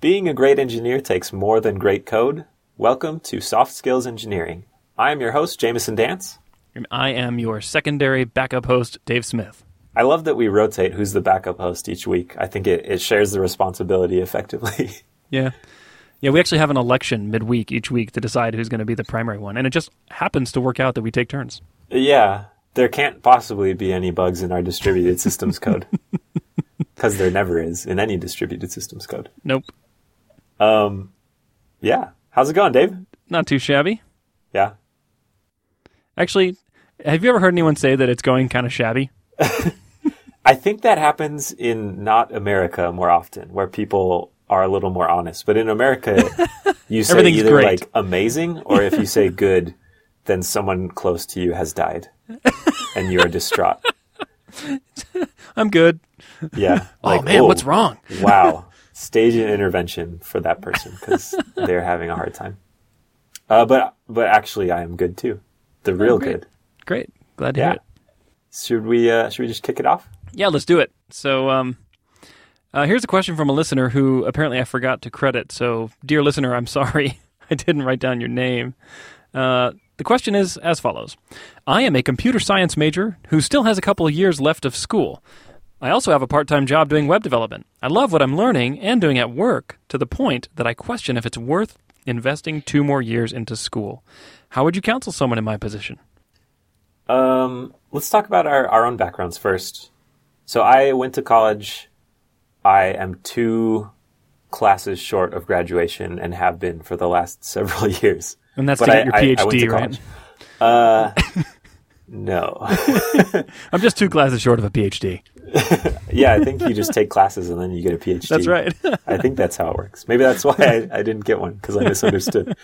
Being a great engineer takes more than great code. Welcome to Soft Skills Engineering. I am your host, Jamison Dance. And I am your secondary backup host, Dave Smith. I love that we rotate who's the backup host each week. I think it, it shares the responsibility effectively. Yeah. Yeah, we actually have an election midweek each week to decide who's going to be the primary one. And it just happens to work out that we take turns. yeah, there can't possibly be any bugs in our distributed systems code. Because there never is in any distributed systems code. Nope. Um, yeah. How's it going, Dave? Not too shabby. Yeah. Actually, have you ever heard anyone say that it's going kind of shabby? I think that happens in not America more often, where people are a little more honest. But in America, you say either great. like amazing, or if you say good, then someone close to you has died, and you are distraught. I'm good. Yeah. oh, man, what's wrong? wow. Stage an intervention for that person because they're having a hard time. Uh, but but actually, I am good too. The real great. good. Great. Glad to hear it. Should we uh, should we just kick it off? Yeah, let's do it. So, um, uh, here's a question from a listener who apparently I forgot to credit. So, dear listener, I'm sorry I didn't write down your name. Uh, the question is as follows I am a computer science major who still has a couple of years left of school. I also have a part time job doing web development. I love what I'm learning and doing at work to the point that I question if it's worth investing two more years into school. How would you counsel someone in my position? Um, let's talk about our, our own backgrounds first. So I went to college. I am two classes short of graduation and have been for the last several years. And that's But to get your I- I PhD, right? Uh, no. I'm just two classes short of a PhD. yeah, I think you just take classes and then you get a PhD. That's right. I think that's how it works. Maybe that's why I, I didn't get one because I misunderstood.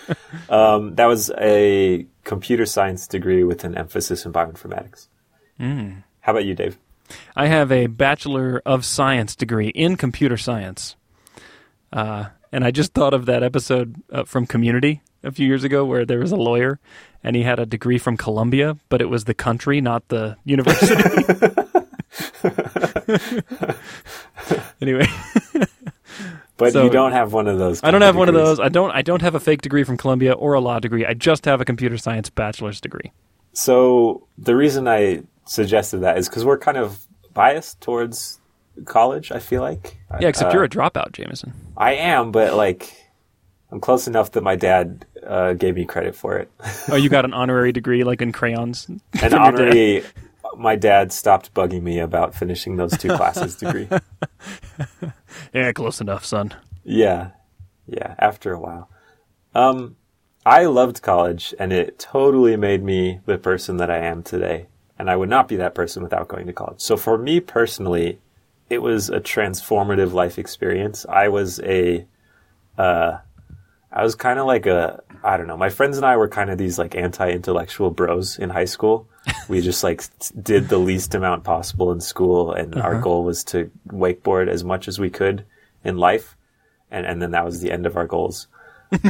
Um, that was a computer science degree with an emphasis in bioinformatics. How about you, Dave? I have a Bachelor of Science degree in computer science. Uh, and I just thought of that episode uh, from Community a few years ago where there was a lawyer and he had a degree from Columbia, but it was the country, not the university. anyway, But So- you don't have one of those. I don't have one of those. I don't. I don't have a fake degree from Columbia or a law degree. I just have a computer science bachelor's degree. So the reason I suggested that is because we're kind of biased towards college. I feel like. Yeah, except Uh, you're a dropout, Jamison. I am, but like, I'm close enough that my dad uh, gave me credit for it. Oh, you got an honorary degree, like in crayons. An from your dad. honorary. My dad stopped bugging me about finishing those two classes degree. Yeah, close enough, son. Yeah, yeah. After a while, um, I loved college, and it totally made me the person that I am today. And I would not be that person without going to college. So for me personally, it was a transformative life experience. I was a, uh, I was kind of like a, I don't know. My friends and I were kind of these like anti-intellectual bros in high school. We just like did the least amount possible in school, and our goal was to wakeboard as much as we could in life, and and then that was the end of our goals.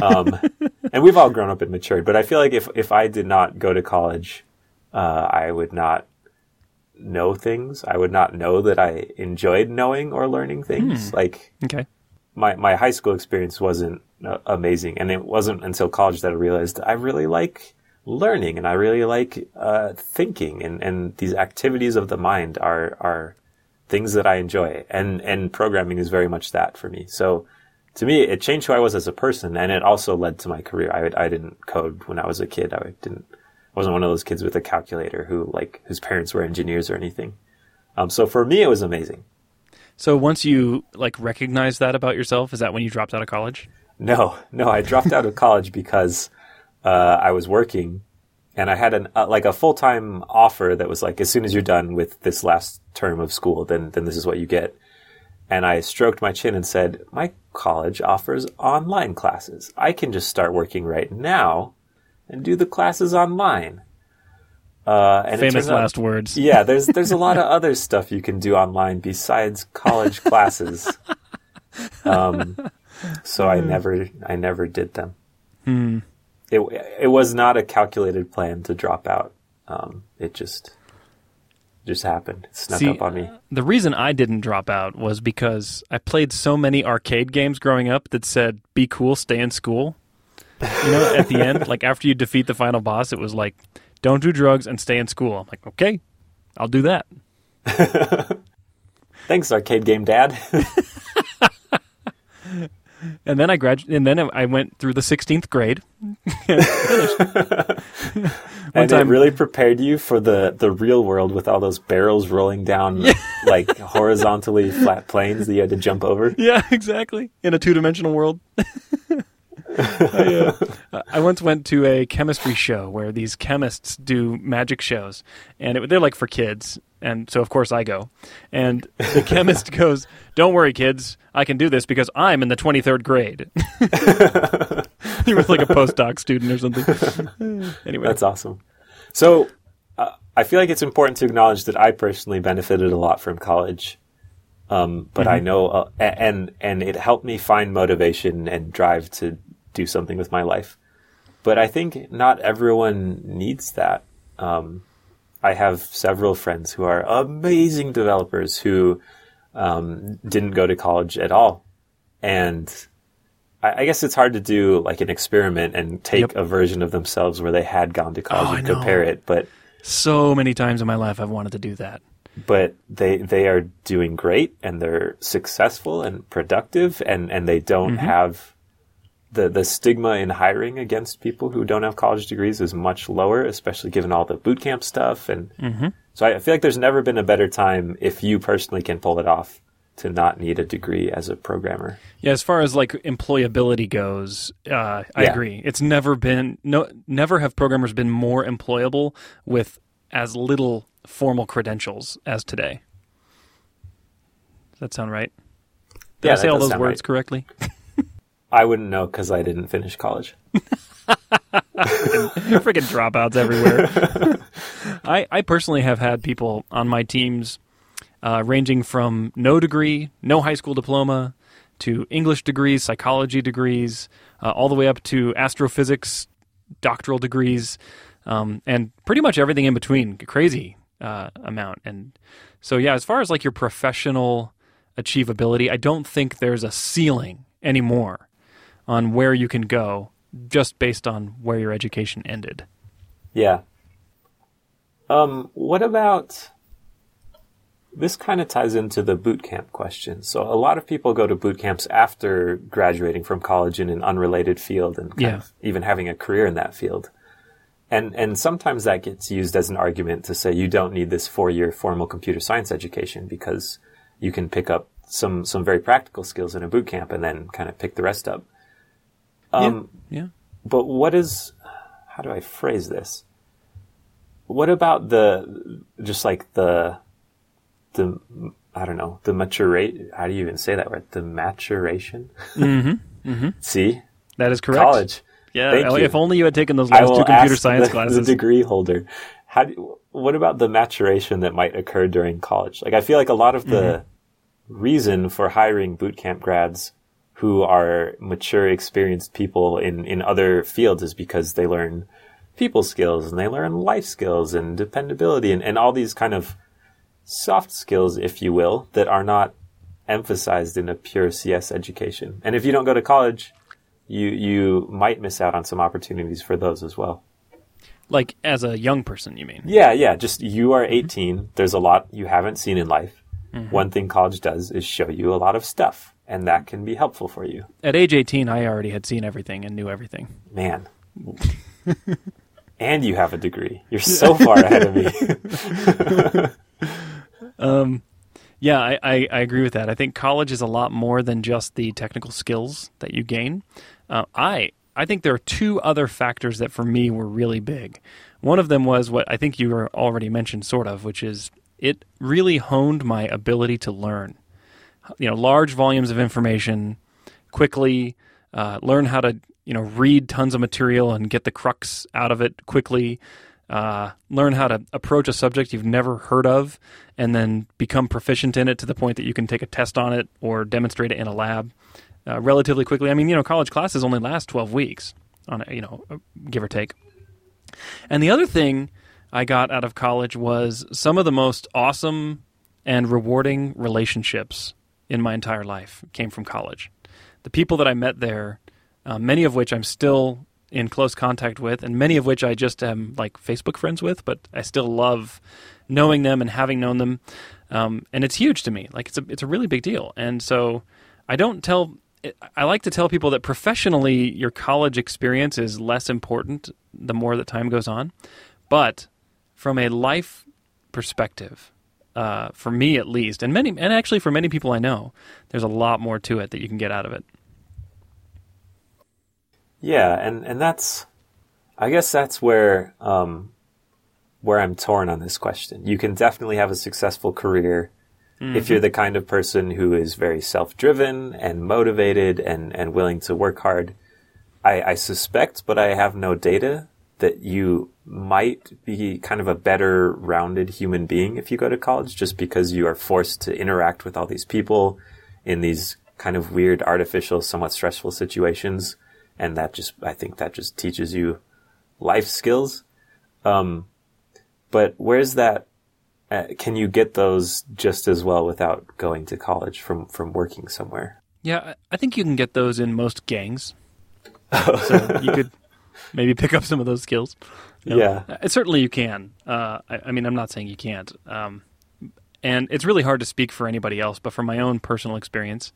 Um, and we've all grown up and matured, but I feel like if if I did not go to college, uh, I would not know things. I would not know that I enjoyed knowing or learning things. Like Okay. my my high school experience wasn't amazing, and it wasn't until college that I realized I really like learning and I really like uh, thinking, and and these activities of the mind are are things that I enjoy, and and programming is very much that for me. So. To me, it changed who I was as a person, and it also led to my career. I, I didn't code when I was a kid. I didn't I wasn't one of those kids with a calculator who like whose parents were engineers or anything. Um, so for me, it was amazing. So once you like recognize that about yourself, is that when you dropped out of college? No, no, I dropped out of college because uh, I was working, and I had an uh, like a full time offer that was like, as soon as you're done with this last term of school, then then this is what you get. And I stroked my chin and said, "My college offers online classes. I can just start working right now and do the classes online." Uh, and Famous turns out- last words. yeah, there's there's a lot of other stuff you can do online besides college classes. Um, so I never I never did them. It it was not a calculated plan to drop out. Um, it just just happened. It snuck See, up on me. The reason I didn't drop out was because I played so many arcade games growing up that said "Be cool, stay in school." You know, at the end, like after you defeat the final boss, it was like, "Don't do drugs and stay in school." I'm like, "Okay, I'll do that." Thanks, arcade game dad. And then I grad, and then I went through the 16th grade. and time- it really prepared you for the, the real world with all those barrels rolling down like horizontally flat planes that you had to jump over. Yeah, exactly. In a two-dimensional world. I, uh, I once went to a chemistry show where these chemists do magic shows, and it, they're like for kids. And so, of course, I go. And the chemist goes, "Don't worry, kids. I can do this because I'm in the 23rd grade." he was like a postdoc student or something. anyway, That's awesome. So uh, I feel like it's important to acknowledge that I personally benefited a lot from college. Um, but I know, uh, and and it helped me find motivation and drive to do something with my life. But I think not everyone needs that. Um, I have several friends who are amazing developers who um, didn't go to college at all, and I, I guess it's hard to do like an experiment and take Yep. a version of themselves where they had gone to college Oh, and compare it. But so many times in my life I've wanted to do that. but they they are doing great and they're successful and productive and and they don't have the the stigma in hiring against people who don't have college degrees is much lower, especially given all the boot camp stuff and so I feel like there's never been a better time if you personally can pull it off to not need a degree as a programmer. Yeah, as far as like employability goes, uh, I Yeah. agree. It's never been no, never have programmers been more employable with as little formal credentials as today. Does that sound right? Did Yeah, I say all those words right. correctly? I wouldn't know because I didn't finish college. Freaking dropouts everywhere. I, I personally have had people on my teams uh, ranging from no degree, no high school diploma, to English degrees, psychology degrees, uh, all the way up to astrophysics doctoral degrees, um, and pretty much everything in between. Crazy uh, amount. And so, yeah, as far as like your professional achievability, I don't think there's a ceiling anymore on where you can go just based on where your education ended. Yeah. Um, what about this kind of ties into the boot camp question. So a lot of people go to boot camps after graduating from college in an unrelated field and kind Yeah. of even having a career in that field. And and sometimes that gets used as an argument to say you don't need this four year formal computer science education because you can pick up some some very practical skills in a boot camp and then kind of pick the rest up. Um, Yeah. but what is how do I phrase this? What about the just like the the I don't know the maturate? How do you even say that word? The maturation. Mm-hmm. mm-hmm. See, That is correct. college. Yeah. Thank if you. only you had taken those last two computer science the, classes. the degree holder. How do, what about the maturation that might occur during college? Like I feel like a lot of the Mm-hmm. reason for hiring boot camp grads who are mature, experienced people in in other fields is because they learn people skills and they learn life skills and dependability and, and all these kind of soft skills, if you will, that are not emphasized in a pure CS education. And if you don't go to college, you you might miss out on some opportunities for those as well. like as a young person, you mean? Yeah, yeah. Just you are 18. Mm-hmm. There's a lot you haven't seen in life. One thing college does is show you a lot of stuff, and that can be helpful for you. At age 18, I already had seen everything and knew everything. Man. and you have a degree. You're so far ahead of me. um, Yeah, I, I, I agree with that. I think college is a lot more than just the technical skills that you gain. Uh, I I think there are two other factors that for me were really big. One of them was what I think you were already mentioned, sort of, which is it really honed my ability to learn. You know, large volumes of information quickly, uh, learn how to you know read tons of material and get the crux out of it quickly. Uh, learn how to approach a subject you've never heard of, and then become proficient in it to the point that you can take a test on it or demonstrate it in a lab uh, relatively quickly. I mean, you know, college classes only last twelve weeks on a, you know, give or take. And the other thing I got out of college was some of the most awesome and rewarding relationships in my entire life came from college. The people that I met there, uh, many of which I'm still in close contact with, and many of which I just am like Facebook friends with, but I still love knowing them and having known them. Um, and it's huge to me. Like it's a it's a really big deal. And so I don't tell. I like to tell people that professionally, your college experience is less important the more that time goes on. But from a life perspective, uh, for me at least, and many, and actually for many people I know, there's a lot more to it that you can get out of it. Yeah, and and that's, I guess that's where um, where I'm torn on this question. You can definitely have a successful career mm-hmm. if you're the kind of person who is very self-driven and motivated and and willing to work hard. I, I suspect, but I have no data that you might be kind of a better rounded human being if you go to college just because you are forced to interact with all these people in these kind of weird, artificial, somewhat stressful situations. And that just, I think that just teaches you life skills. Um, but where's that? Uh, can you get those just as well without going to college from, from working somewhere? Yeah, I think you can get those in most gangs. so you could maybe pick up some of those skills. You know? Yeah, uh, certainly you can. Uh, I, I, mean, I'm not saying you can't. Um, and it's really hard to speak for anybody else, but from my own personal experience,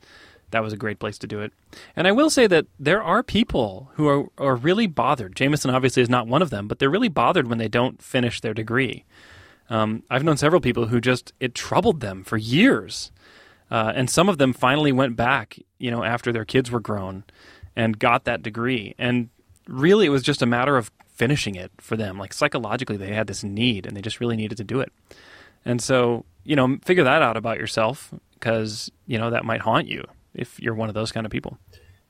that was a great place to do it. And I will say that there are people who are, are really bothered. Jamison obviously is not one of them, but they're really bothered when they don't finish their degree. Um, I've known several people who just it troubled them for years, uh, and some of them finally went back, you know, after their kids were grown, and got that degree. And really it was just a matter of finishing it for them. Like psychologically, they had this need and they just really needed to do it. And so, you know, figure that out about yourself because, you know, that might haunt you if you're one of those kind of people.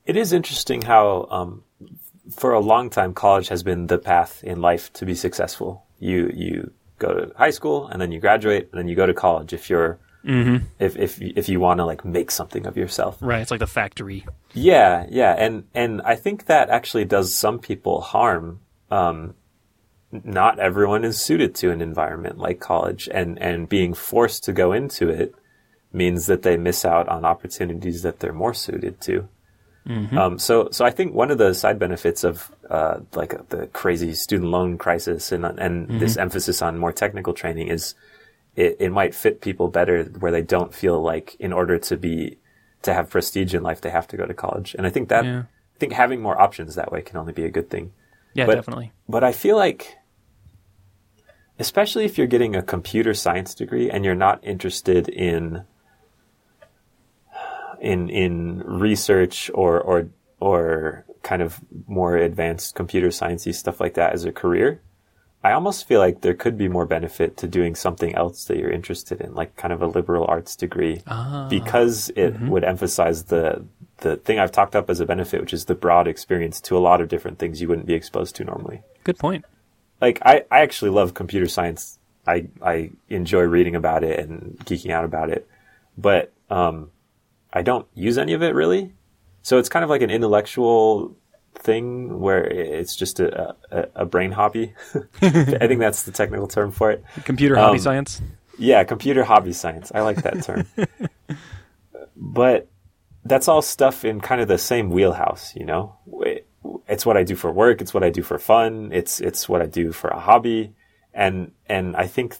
It is interesting how, um, for a long time, college has been the path in life to be successful. You, you go to high school and then you graduate and then you go to college if you're Mm-hmm. If if if you want to like make something of yourself, right? It's like the factory. Yeah, yeah, and and I think that actually does some people harm. Um, not everyone is suited to an environment like college, and and being forced to go into it means that they miss out on opportunities that they're more suited to. Mm-hmm. Um, so, so I think one of the side benefits of uh, like the crazy student loan crisis and and mm-hmm. this emphasis on more technical training is it, it might fit people better where they don't feel like in order to be to have prestige in life they have to go to college. And I think that yeah. I think having more options that way can only be a good thing. Yeah, but, definitely. But I feel like especially if you're getting a computer science degree and you're not interested in in in research or or or kind of more advanced computer sciencey stuff like that as a career, I almost feel like there could be more benefit to doing something else that you're interested in, like kind of a liberal arts degree, ah, because it mm-hmm. would emphasize the the thing I've talked up as a benefit, which is the broad experience to a lot of different things you wouldn't be exposed to normally. Good point. Like I, I actually love computer science. I I enjoy reading about it and geeking out about it, but um, I don't use any of it really. So it's kind of like an intellectual thing where it's just a, a, a brain hobby. I think that's the technical term for it. Computer hobby um, science? Yeah, computer hobby science. I like that term. but that's all stuff in kind of the same wheelhouse, you know? It's what I do for work. It's what I do for fun. It's, it's what I do for a hobby. And, and I think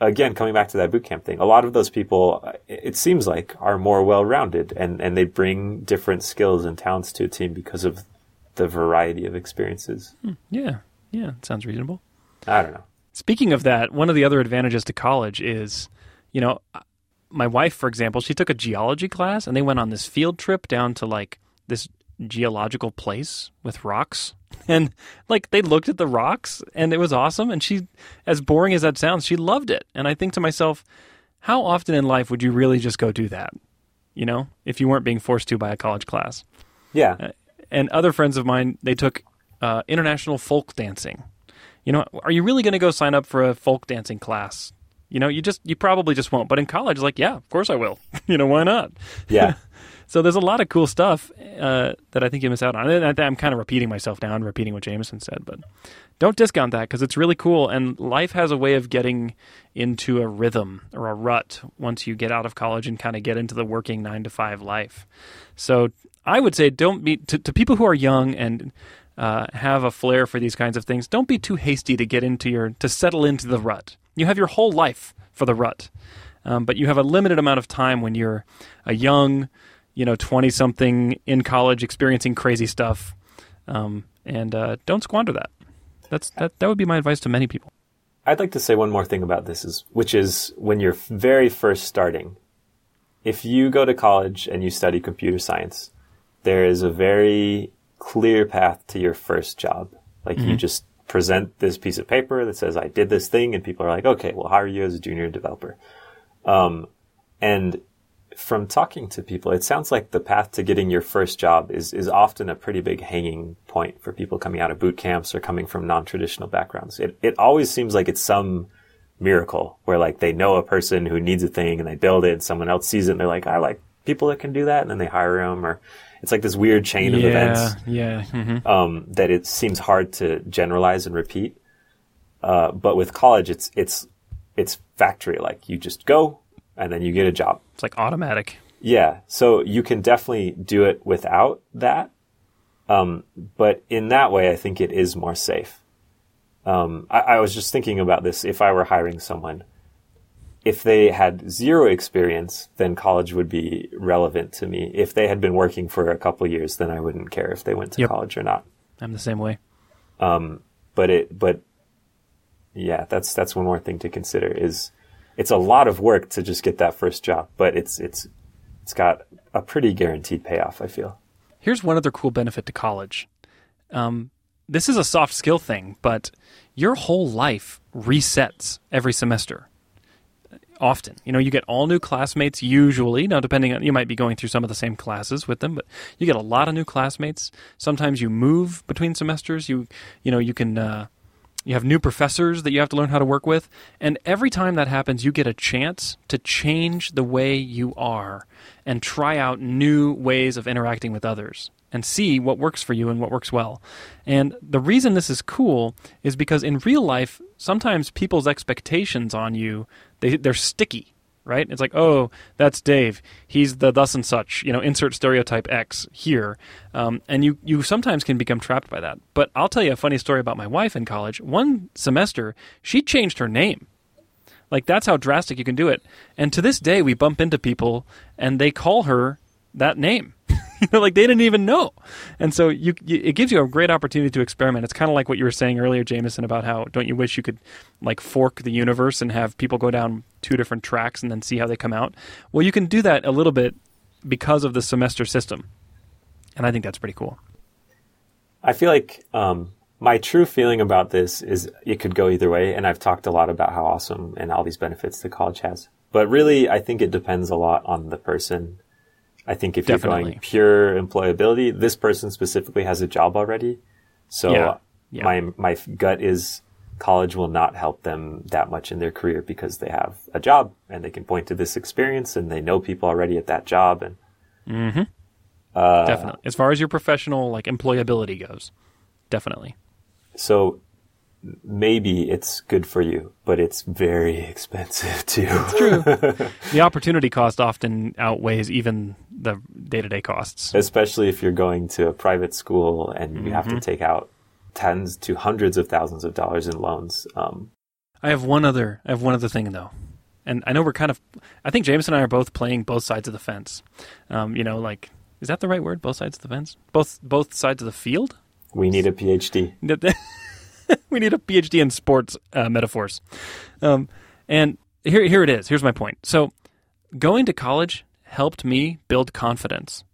again, coming back to that bootcamp thing, a lot of those people, it seems like, are more well-rounded and, and they bring different skills and talents to a team because of the variety of experiences. Hmm. Yeah, yeah, sounds reasonable. I don't know. Speaking of that, one of the other advantages to college is, you know, my wife, for example, she took a geology class and they went on this field trip down to like this geological place with rocks. And like they looked at the rocks and it was awesome. And she, as boring as that sounds, she loved it. And I think to myself, how often in life would you really just go do that? You know, if you weren't being forced to by a college class. Yeah. And other friends of mine, they took uh, international folk dancing. You know, are you really going to go sign up for a folk dancing class? You know, you just you probably just won't. But in college, like, yeah, of course I will. you know, why not? Yeah. so there's a lot of cool stuff uh, that I think you miss out on. And I, am kind of repeating myself now and repeating what Jamison said, but don't discount that because it's really cool. And life has a way of getting into a rhythm or a rut once you get out of college and kind of get into the working nine to five life. So I would say don't be to, to people who are young and uh, have a flair for these kinds of things. Don't be too hasty to get into your to settle into the rut. You have your whole life for the rut, um, but you have a limited amount of time when you're a young, you know, twenty something in college experiencing crazy stuff, um, and uh, don't squander that. That's that. That would be my advice to many people. I'd like to say one more thing about this is which is when you're very first starting. If you go to college and you study computer science, there is a very clear path to your first job. Like mm-hmm. you just present this piece of paper that says I did this thing, and people are like, okay, we'll hire you as a junior developer. Um, and from talking to people, it sounds like the path to getting your first job is is often a pretty big hanging point for people coming out of boot camps or coming from non traditional backgrounds. It it always seems like it's some miracle where like they know a person who needs a thing and they build it, and someone else sees it and they're like, I like people that can do that, and then they hire them, or it's like this weird chain of yeah, events. Yeah. Mm-hmm. Um, that it seems hard to generalize and repeat. Uh, but with college, it's it's it's factory like you just go and then you get a job. It's like automatic. Yeah, so you can definitely do it without that. Um, but in that way, I think it is more safe. Um, I, I was just thinking about this. If I were hiring someone, if they had zero experience, then college would be relevant to me. If they had been working for a couple years, then I wouldn't care if they went to yep. college or not. I'm the same way. Um, but it, but yeah, that's that's one more thing to consider. Is it's a lot of work to just get that first job, but it's it's it's got a pretty guaranteed payoff. I feel. Here's one other cool benefit to college. Um, this is a soft skill thing, but your whole life resets every semester often. You know, you get all new classmates usually. Now, depending on, you might be going through some of the same classes with them, but you get a lot of new classmates. Sometimes you move between semesters. You, you know, you can, uh, you have new professors that you have to learn how to work with. And every time that happens, you get a chance to change the way you are and try out new ways of interacting with others and see what works for you and what works well. And the reason this is cool is because in real life, sometimes people's expectations on you they they're sticky, right? It's like, oh, that's Dave. He's the thus and such. You know, insert stereotype X here, um, and you you sometimes can become trapped by that. But I'll tell you a funny story about my wife in college. One semester, she changed her name. Like that's how drastic you can do it. And to this day, we bump into people and they call her that name. like they didn't even know. And so you, you, it gives you a great opportunity to experiment. It's kind of like what you were saying earlier, Jamison, about how don't you wish you could like fork the universe and have people go down two different tracks and then see how they come out? Well, you can do that a little bit because of the semester system. And I think that's pretty cool. I feel like um, my true feeling about this is it could go either way. And I've talked a lot about how awesome and all these benefits the college has. But really, I think it depends a lot on the person I think if Definitely. you're going pure employability, this person specifically has a job already. So yeah. Yeah. my my gut is college will not help them that much in their career because they have a job and they can point to this experience and they know people already at that job and mm-hmm. uh, definitely as far as your professional like employability goes definitely so maybe it's good for you, but it's very expensive too. It's true. the opportunity cost often outweighs even the day to day costs. Especially if you're going to a private school and you mm-hmm. have to mm-hmm. take out tens to hundreds of thousands of dollars in loans. Um, I have one other. I have one other thing though, and I know we're kind of. I think James and I are both playing both sides of the fence. Um, you know, like is that the right word? Both sides of the fence. Both both sides of the field. We need a PhD. we need a PhD in sports uh, metaphors. Um, and here, here it is. Here's my point. So, going to college helped me build confidence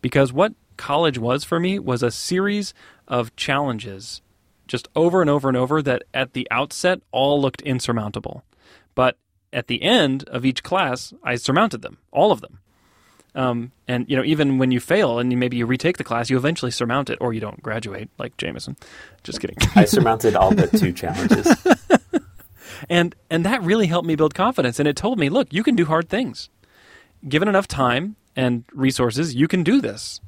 because what college was for me was a series of challenges just over and over and over that at the outset all looked insurmountable. But at the end of each class, I surmounted them, all of them. Um, and you know, even when you fail and you, maybe you retake the class, you eventually surmount it, or you don't graduate, like Jamison. Just kidding. I surmounted all but two challenges, and and that really helped me build confidence. And it told me, look, you can do hard things. Given enough time and resources, you can do this.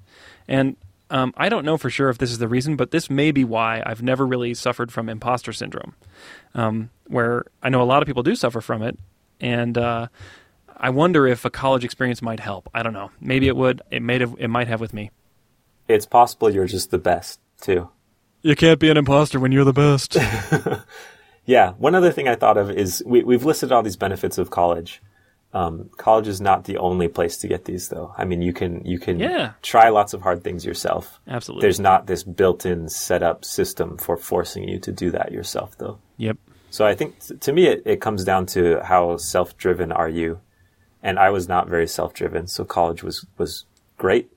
And um, I don't know for sure if this is the reason, but this may be why I've never really suffered from imposter syndrome, um, where I know a lot of people do suffer from it, and uh, I wonder if a college experience might help. I don't know. Maybe it would. It may have. It might have with me. It's possible you're just the best too. You can't be an imposter when you're the best. Yeah, one other thing I thought of is we, we've listed all these benefits of college. Um, college is not the only place to get these, though. I mean, you can you can Yeah. try lots of hard things yourself. Absolutely. There's not this built-in setup system for forcing you to do that yourself, though. yep. So I think t- to me it, it comes down to how self-driven are you, and I was not very self-driven, so college was was great.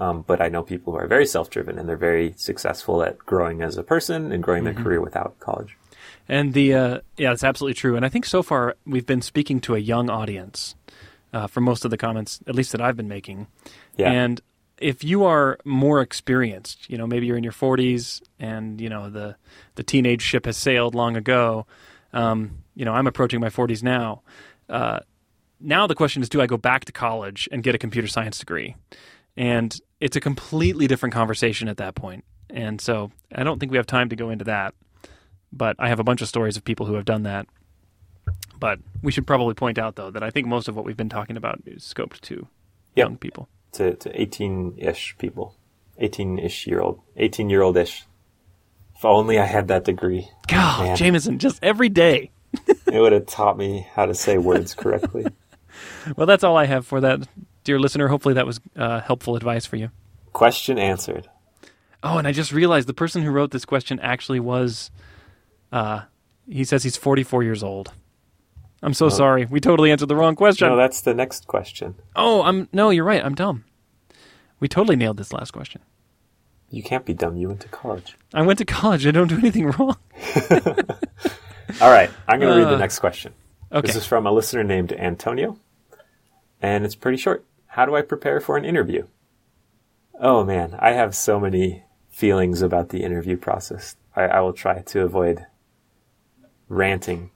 Um, but I know people who are very self-driven and they're very successful at growing as a person and growing their career without college. And the uh, yeah, it's absolutely true. And I think so far we've been speaking to a young audience uh, for most of the comments, at least that I've been making. Yeah. And if you are more experienced, you know, maybe you're in your 40s and you know the the teenage ship has sailed long ago. Um, you know, I'm approaching my 40s now. Uh, now the question is, do I go back to college and get a computer science degree? And it's a completely different conversation at that point. And so I don't think we have time to go into that. But I have a bunch of stories of people who have done that. But we should probably point out, though, that I think most of what we've been talking about is scoped to Yep. young people. to, to 18-ish people. 18-ish year old. 18 year old ish. If only I had that degree. God, Man. Jamison, just every day. It would have taught me how to say words correctly. Well, that's all I have for that, dear listener. Hopefully that was uh, helpful advice for you. Question answered. Oh, and I just realized the person who wrote this question actually was, uh, he says he's 44 years old. I'm so sorry. We totally answered the wrong question. No, that's the next question. oh, I'm no, you're right. I'm dumb. We totally nailed this last question. You can't be dumb. You went to college. I went to college. I don't do anything wrong. All right. I'm going to read Uh, the next question. Okay. This is from a listener named Antonio. And it's pretty short. How do I prepare for an interview? Oh man, I have so many feelings about the interview process. I, I will try to avoid ranting.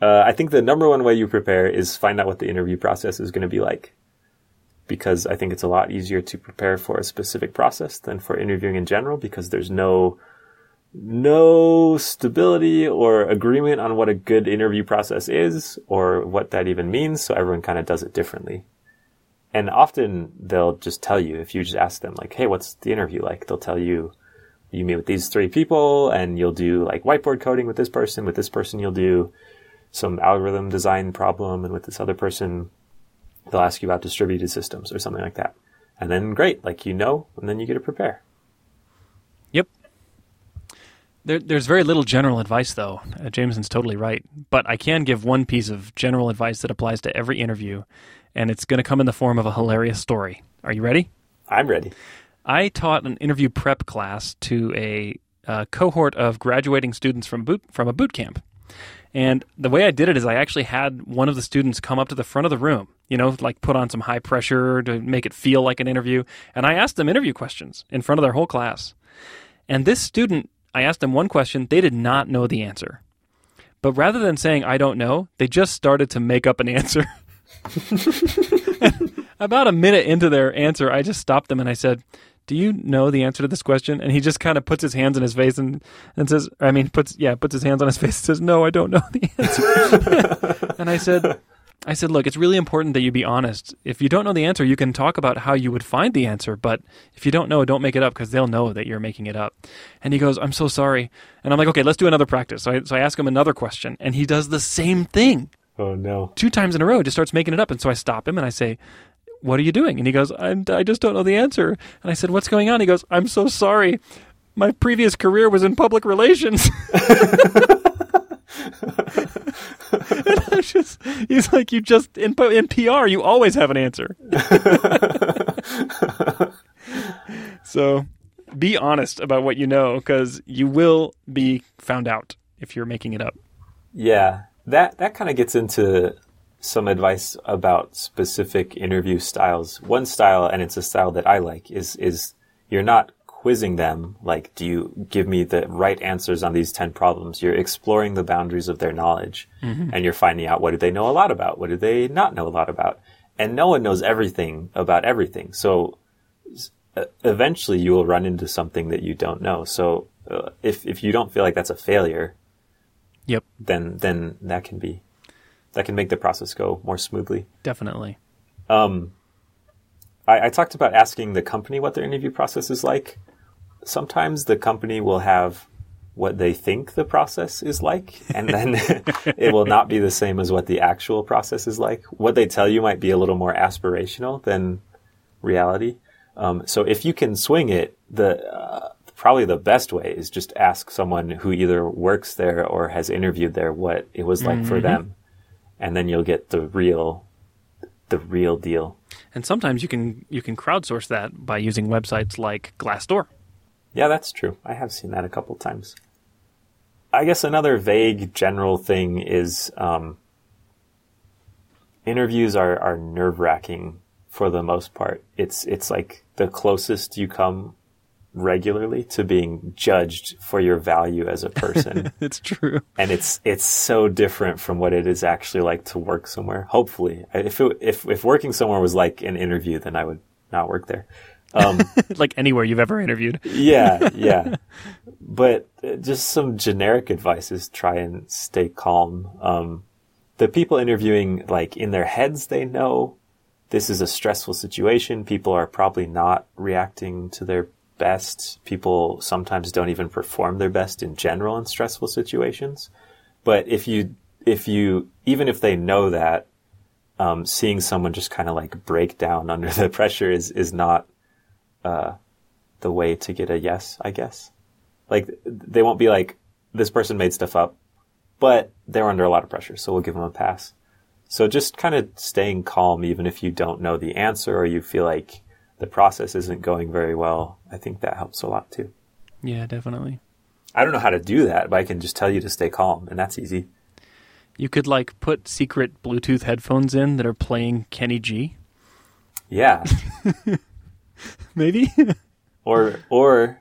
Uh, I think the number one way you prepare is find out what the interview process is going to be like. Because I think it's a lot easier to prepare for a specific process than for interviewing in general because there's no no stability or agreement on what a good interview process is or what that even means. So everyone kind of does it differently. And often they'll just tell you if you just ask them like, Hey, what's the interview like? They'll tell you, you meet with these three people and you'll do like whiteboard coding with this person. With this person, you'll do some algorithm design problem. And with this other person, they'll ask you about distributed systems or something like that. And then great, like you know, and then you get to prepare. There, there's very little general advice, though. Uh, Jamison's totally right. But I can give one piece of general advice that applies to every interview, and it's going to come in the form of a hilarious story. Are you ready? I'm ready. I taught an interview prep class to a uh, cohort of graduating students from boot from a boot camp. And the way I did it is I actually had one of the students come up to the front of the room, you know, like put on some high pressure to make it feel like an interview. And I asked them interview questions in front of their whole class. And this student, I asked them one question, they did not know the answer. But rather than saying, I don't know, they just started to make up an answer. About a minute into their answer, I just stopped them and I said, do you know the answer to this question? And he just kind of puts his hands on his face and, and says, I mean, puts, yeah, puts his hands on his face and says, no, I don't know the answer. and I said, I said, look, it's really important that you be honest. If you don't know the answer, you can talk about how you would find the answer, but if you don't know, don't make it up because they'll know that you're making it up. And he goes, I'm so sorry. And I'm like, okay, let's do another practice. So I, so I ask him another question and he does the same thing Oh no. two times in a row, just starts making it up. And so I stop him and I say, What are you doing? And he goes, I'm, I just don't know the answer. And I said, What's going on? He goes, I'm so sorry. My previous career was in public relations. just, he's like, You just, in, in PR, you always have an answer. so be honest about what you know because you will be found out if you're making it up. Yeah, that that kind of gets into some advice about specific interview styles. One style, and it's a style that I like, is is you're not quizzing them like, do you give me the right answers on these ten problems? You're exploring the boundaries of their knowledge, and you're finding out what do they know a lot about, what do they not know a lot about, and no one knows everything about everything. So uh, eventually you will run into something that you don't know. So uh, if if you don't feel like that's a failure, Yep, then then that can be that can make the process go more smoothly. definitely. Um, I, I talked about asking the company what their interview process is like. Sometimes the company will have what they think the process is like, and then it will not be the same as what the actual process is like. What they tell you might be a little more aspirational than reality. Um, so if you can swing it, the uh, probably the best way is just ask someone who either works there or has interviewed there what it was like for them, and then you'll get the real, the real deal. And sometimes you can you can crowdsource that by using websites like Glassdoor. Yeah, that's true. I have seen that a couple times. I guess another vague general thing is um, interviews are, are nerve wracking for the most part. It's it's like the closest you come regularly to being judged for your value as a person. it's true. and it's it's so different from what it is actually like to work somewhere. Hopefully, if it, if if working somewhere was like an interview, then I would not work there. Um, like anywhere you've ever interviewed. yeah, yeah. But uh, just some generic advice is try and stay calm. Um, the people interviewing, like in their heads, they know this is a stressful situation. People are probably not reacting to their best. People sometimes don't even perform their best in general in stressful situations. But if you, if you, even if they know that, um, seeing someone just kind of like break down under the pressure is, is not, uh, the way to get a yes, I guess. Like, they won't be like, this person made stuff up, but they're under a lot of pressure, so we'll give them a pass. So just kind of staying calm, even if you don't know the answer or you feel like the process isn't going very well, I think that helps a lot too. Yeah, definitely. I don't know how to do that, but I can just tell you to stay calm, and that's easy. You could like put secret Bluetooth headphones in that are playing Kenny G. Yeah. Maybe. or, or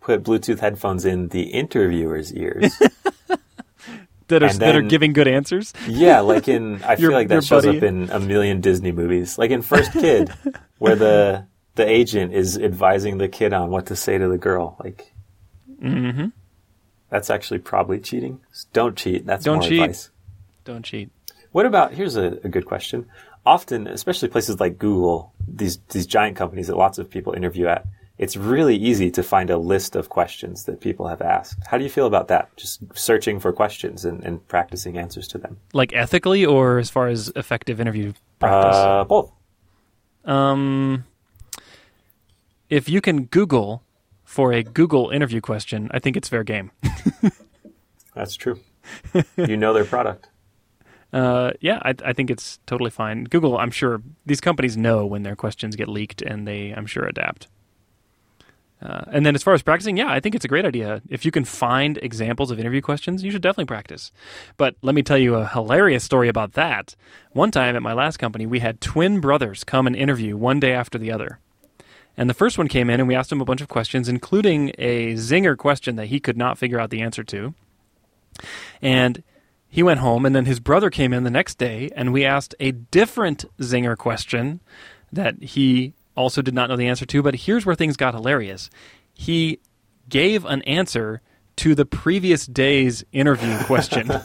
put Bluetooth headphones in the interviewer's ears. that are And that are giving good answers. Yeah, like in I Your- feel like that shows buddy. up in a million Disney movies. Like in First Kid, where the the agent is advising the kid on what to say to the girl. Like Mm-hmm. that's actually probably cheating. Don't cheat. That's Don't cheat. advice. Don't cheat. What about here's a, a good question. Often, especially places like Google, these these giant companies that lots of people interview at, it's really easy to find a list of questions that people have asked. How do you feel about that? Just searching for questions and, and practicing answers to them. Like ethically, or as far as effective interview practice. Uh, both. Um, if you can Google for a Google interview question, I think it's fair game. That's true. you know their product. Uh, yeah, I, I think it's totally fine. Google, I'm sure these companies know when their questions get leaked, and they, I'm sure, adapt. Uh, and then as far as practicing, yeah, I think it's a great idea. If you can find examples of interview questions, you should definitely practice. But let me tell you a hilarious story about that. One time at my last company, we had twin brothers come and interview one day after the other. And the first one came in, and we asked him a bunch of questions, including a zinger question that he could not figure out the answer to. And he went home, and then his brother came in the next day, and we asked a different zinger question that he also did not know the answer to. But here's where things got hilarious. He gave an answer to the previous day's interview question.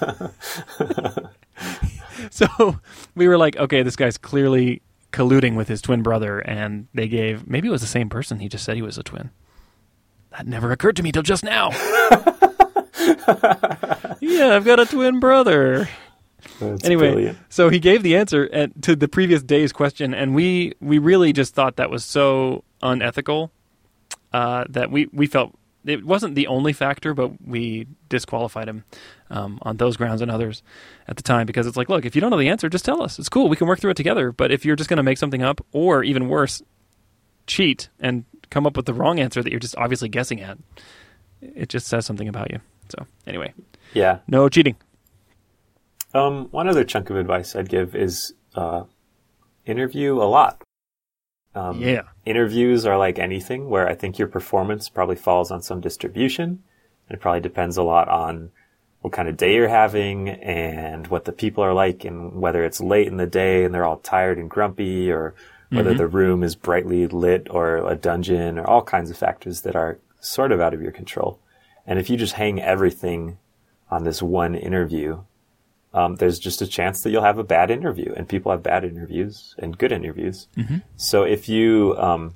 so we were like, okay, this guy's clearly colluding with his twin brother, and they gave maybe it was the same person. He just said he was a twin. That never occurred to me till just now. yeah, I've got a twin brother. That's anyway, brilliant. so he gave the answer at, to the previous day's question, and we we really just thought that was so unethical uh, that we we felt it wasn't the only factor, but we disqualified him um, on those grounds and others at the time because it's like, look, if you don't know the answer, just tell us. It's cool. We can work through it together. But if you're just going to make something up, or even worse, cheat and come up with the wrong answer that you're just obviously guessing at, it just says something about you. So anyway, Yeah. no cheating. Um, one other chunk of advice I'd give is uh, interview a lot. Um, Yeah. Interviews are like anything where I think your performance probably falls on some distribution. It probably depends a lot on what kind of day you're having and what the people are like and whether it's late in the day and they're all tired and grumpy or whether the room is brightly lit or a dungeon or all kinds of factors that are sort of out of your control. And if you just hang everything on this one interview, um, there's just a chance that you'll have a bad interview, and people have bad interviews and good interviews. So if you um,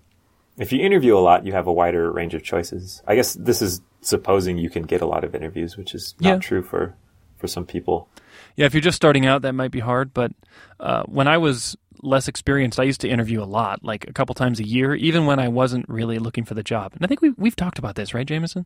if you interview a lot, you have a wider range of choices. I guess this is supposing you can get a lot of interviews, which is not Yeah. true for for some people. Yeah, if you're just starting out, that might be hard. But uh, when I was less experienced, I used to interview a lot, like a couple times a year, even when I wasn't really looking for the job. And I think we, we've talked about this, right, Jamison?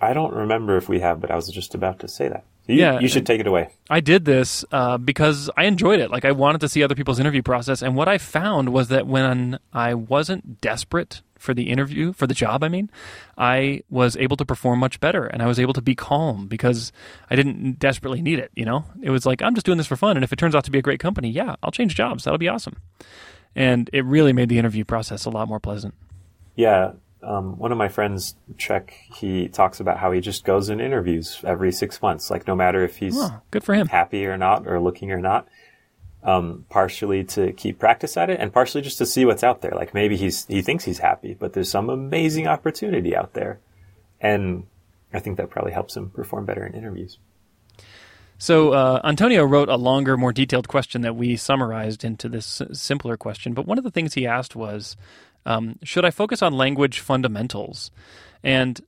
I don't remember if we have, but I was just about to say that. You, Yeah. you should take it away. I did this uh, because I enjoyed it. Like I wanted to see other people's interview process, and what I found was that when I wasn't desperate for the interview, for the job, I mean, I was able to perform much better, and I was able to be calm because I didn't desperately need it. You know, it was like I'm just doing this for fun, and if it turns out to be a great company, yeah, I'll change jobs. That'll be awesome. And it really made the interview process a lot more pleasant. Yeah. Um, one of my friends, Trek, he talks about how he just goes in interviews every six months, like no matter if he's Oh, good for him. happy or not, or looking or not. Um, partially to keep practice at it, and partially just to see what's out there. Like maybe he's he thinks he's happy, but there's some amazing opportunity out there, and I think that probably helps him perform better in interviews. So uh, Antonio wrote a longer, more detailed question that we summarized into this simpler question. But one of the things he asked was, um, should I focus on language fundamentals? And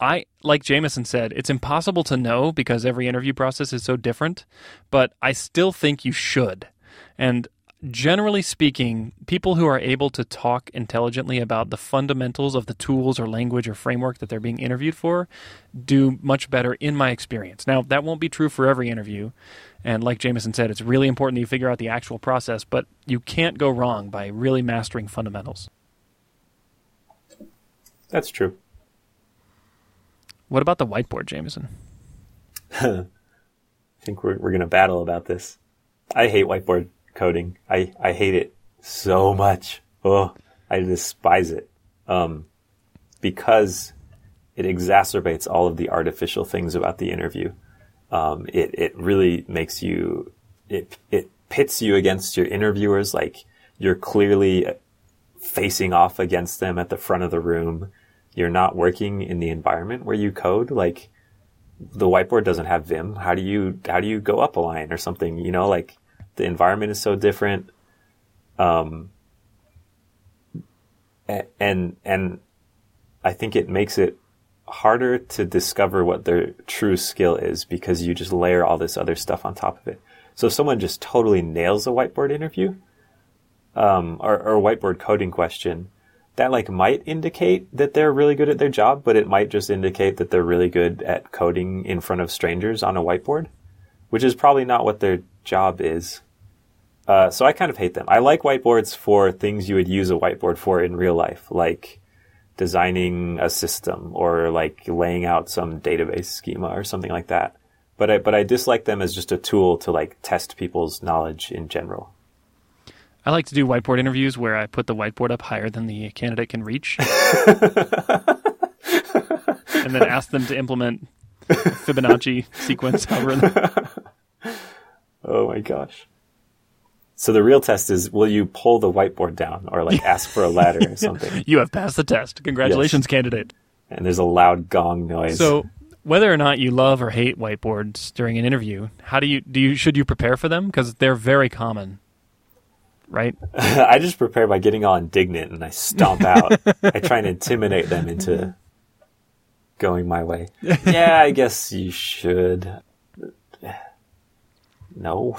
I, like Jamison said, it's impossible to know because every interview process is so different. But I still think you should. And generally speaking, people who are able to talk intelligently about the fundamentals of the tools or language or framework that they're being interviewed for do much better in my experience. Now, that won't be true for every interview. And like Jamison said, it's really important that you figure out the actual process, but you can't go wrong by really mastering fundamentals. That's true. What about the whiteboard, Jamison? I think we're we're gonna battle about this. I hate whiteboard coding. I I hate it so much. Oh, I despise it. Um, because it exacerbates all of the artificial things about the interview. Um, it it really makes you it it pits you against your interviewers. Like you're clearly facing off against them at the front of the room. You're not working in the environment where you code. Like the whiteboard doesn't have Vim. How do you how do you go up a line or something? You know, like the environment is so different. Um, and and I think it makes it harder to discover what their true skill is because you just layer all this other stuff on top of it. So if someone just totally nails a whiteboard interview, um, or, or a whiteboard coding question, that like might indicate that they're really good at their job, but it might just indicate that they're really good at coding in front of strangers on a whiteboard, which is probably not what their job is. Uh, so I kind of hate them. I like whiteboards for things you would use a whiteboard for in real life, like designing a system or like laying out some database schema or something like that. But I, but I dislike them as just a tool to like test people's knowledge in general. I like to do whiteboard interviews where I put the whiteboard up higher than the candidate can reach. and then ask them to implement Fibonacci sequence algorithm. Oh my gosh. So the real test is will you pull the whiteboard down or like ask for a ladder or something? You have passed the test. Congratulations, candidate. And there's a loud gong noise. So, whether or not you love or hate whiteboards during an interview, how do you do you should you prepare for them because they're very common, right? I just prepare by getting all indignant and I stomp out. I try and intimidate them into going my way. Yeah, I guess you should. No.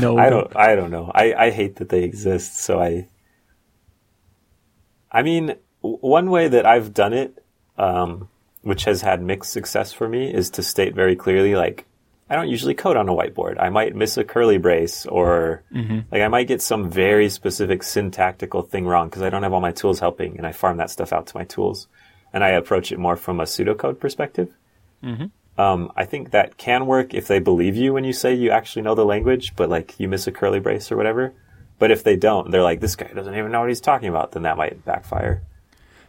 No, I don't. I don't know. I, I hate that they exist. So I. I mean, w- one way that I've done it, um, which has had mixed success for me, is to state very clearly, like, I don't usually code on a whiteboard. I might miss a curly brace, or like I might get some very specific syntactical thing wrong because I don't have all my tools helping, and I farm that stuff out to my tools, and I approach it more from a pseudocode perspective. Um, I think that can work if they believe you when you say you actually know the language, but like you miss a curly brace or whatever. But if they don't, they're like, this guy doesn't even know what he's talking about, then that might backfire.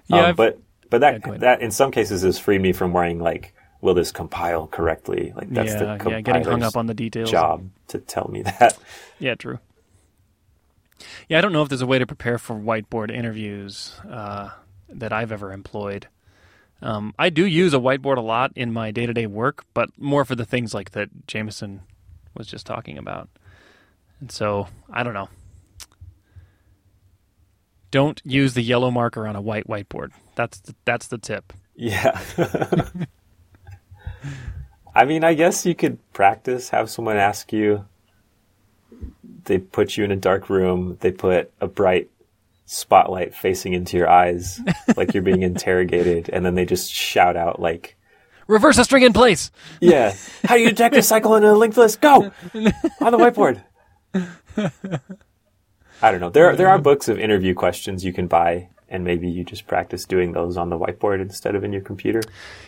Yeah, Um, but but that ahead. that in some cases has freed me from worrying like, will this compile correctly? Like that's yeah, the yeah, getting hung up on the details. job to tell me that. Yeah, true. Yeah, I don't know if there's a way to prepare for whiteboard interviews uh, that I've ever employed. Um, I do use a whiteboard a lot in my day to day work, but more for the things like that Jamison was just talking about. And so, I don't know. Don't use the yellow marker on a white whiteboard. That's the, that's the tip. Yeah. I mean, I guess you could practice, have someone ask you. They put you in a dark room, they put a bright spotlight facing into your eyes like you're being interrogated, and then they just shout out, like, Reverse a string in place. Yeah. How do you detect a cycle in a linked list? Go on the whiteboard. I don't know. There there are books of interview questions you can buy, and maybe you just practice doing those on the whiteboard instead of in your computer.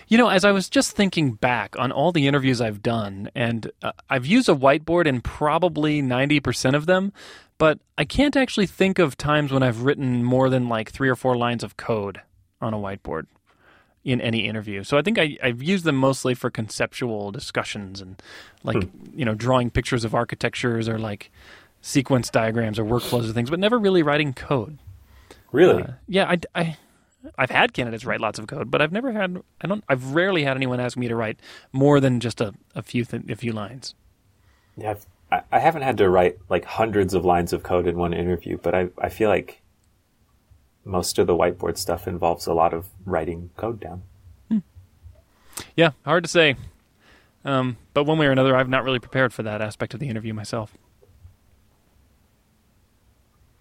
You know, as I was just thinking back on all the interviews I've done, and uh, I've used a whiteboard in probably 90% of them, but I can't actually think of times when I've written more than like three or four lines of code on a whiteboard in any interview. So I think I, I've used them mostly for conceptual discussions and like, you know, drawing pictures of architectures or like sequence diagrams or workflows or things, but never really writing code. Really? Uh, yeah, I, I, I've had candidates write lots of code, but I've never had. I don't. I've rarely had anyone ask me to write more than just a, a few th- a few lines. yeah. I've, I, I haven't had to write like hundreds of lines of code in one interview, but I I feel like most of the whiteboard stuff involves a lot of writing code down. Yeah, hard to say. Um, but one way or another, I've not really prepared for that aspect of the interview myself.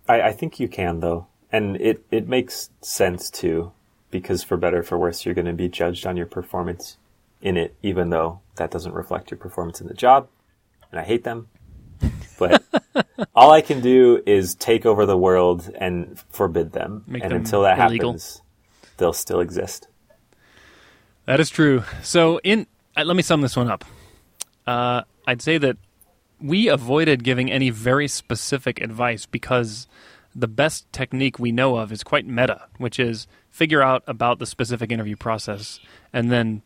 I, I think you can though, and it it makes sense too, because for better or for worse, you're going to be judged on your performance in it, even though that doesn't reflect your performance in the job. And I hate them, but all I can do is take over the world and forbid them. Make and them until that illegal. happens, they'll still exist. That is true. So, in uh, let me sum this one up. Uh, I'd say that we avoided giving any very specific advice because the best technique we know of is quite meta, which is figure out about the specific interview process and then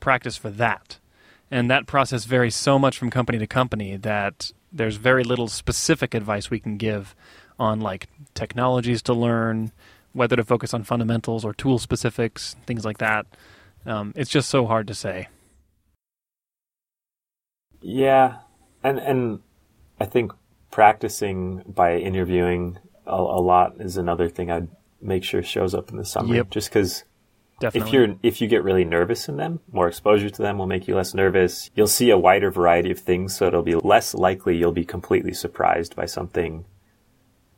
practice for that. And that process varies so much from company to company that there's very little specific advice we can give on like technologies to learn, whether to focus on fundamentals or tool specifics, things like that. Um, it's just so hard to say. Yeah, and and I think practicing by interviewing a, a lot is another thing I'd make sure shows up in the summary. Yep. Just because if you're if you get really nervous in them, more exposure to them will make you less nervous. You'll see a wider variety of things, so it'll be less likely you'll be completely surprised by something.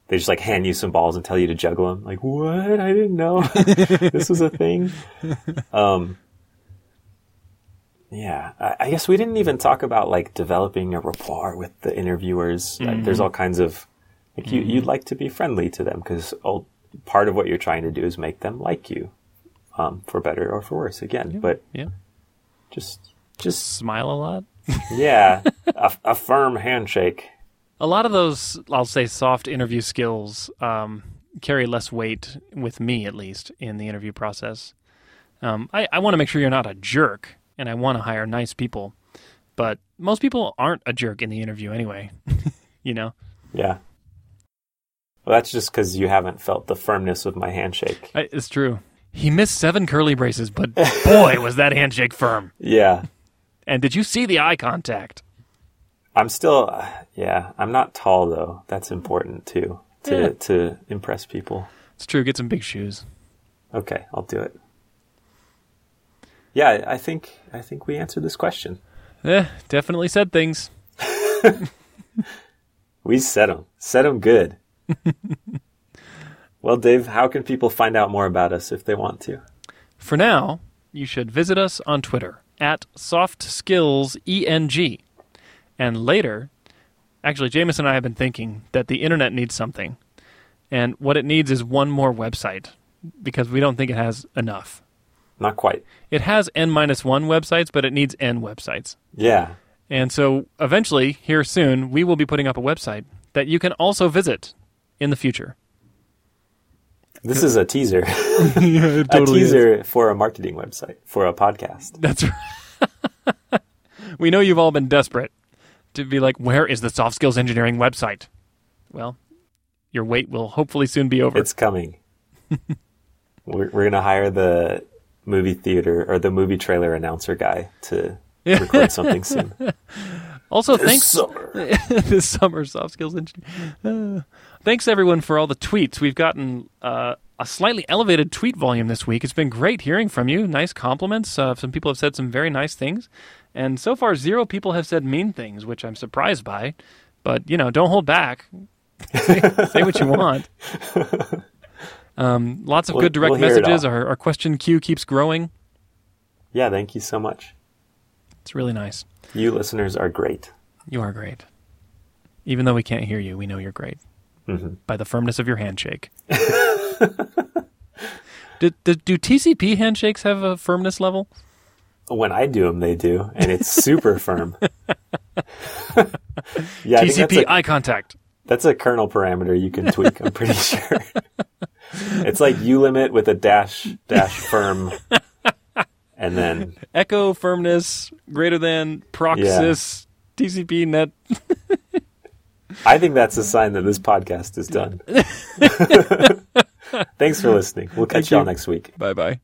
They just like hand you some balls and tell you to juggle them. Like what? I didn't know this was a thing. Um, yeah, I, I guess we didn't even talk about like developing a rapport with the interviewers. Like, there's all kinds of like you you'd like to be friendly to them because part of what you're trying to do is make them like you, um, for better or for worse. Again, but yeah. just just Smile a lot. yeah, a, a firm handshake. A lot of those, I'll say, soft interview skills um, carry less weight with me, at least, in the interview process. Um, I, I want to make sure you're not a jerk, and I want to hire nice people. But most people aren't a jerk in the interview anyway. you know, Yeah. Well, that's just because you haven't felt the firmness of my handshake. I, it's true. He missed seven curly braces, but boy, was that handshake firm. Yeah. And did you see the eye contact? I'm still, uh, yeah, I'm not tall though. That's important too to Yeah. to impress people. It's true. Get some big shoes. Okay, I'll do it. Yeah, I think I think we answered this question. Yeah, definitely said things. We said them, said them good. well, Dave, how can people find out more about us if they want to? For now, you should visit us on Twitter at SoftSkillsENG. And later, actually, Jamison and I have been thinking that the internet needs something. And what it needs is one more website because we don't think it has enough. Not quite. It has N minus one websites, but it needs N websites. Yeah. And so eventually, here soon, we will be putting up a website that you can also visit in the future. This is a teaser. yeah, it a teaser for a marketing website, for a podcast. That's right. we know you've all been desperate to be like, where is the soft skills engineering website? Well, your wait will hopefully soon be over. It's coming. we're we're gonna hire the movie theater or the movie trailer announcer guy to record something soon. Also, thanks summer. this summer soft skills engineer. Uh, thanks everyone for all the tweets. We've gotten uh, a slightly elevated tweet volume this week. It's been great hearing from you. Nice compliments. Uh, some people have said some very nice things, and so far zero people have said mean things, which I'm surprised by. But you know, don't hold back. say, say what you want. Um, lots of We'll- good direct we'll messages. Our, our question queue keeps growing. Yeah, thank you so much. It's really nice. You listeners are great. You are great. Even though we can't hear you, we know you're great hmm by the firmness of your handshake. do, do, do TCP handshakes have a firmness level? When I do them, they do, and it's super firm. yeah, I think that's TCP a, eye contact. that's a kernel parameter you can tweak. I'm pretty sure. it's like ulimit with a dash dash firm, and then Echo firmness greater than proxys TCP net. I think that's a sign that this podcast is done. Thanks for listening. We'll catch Thank you. next week. Bye bye.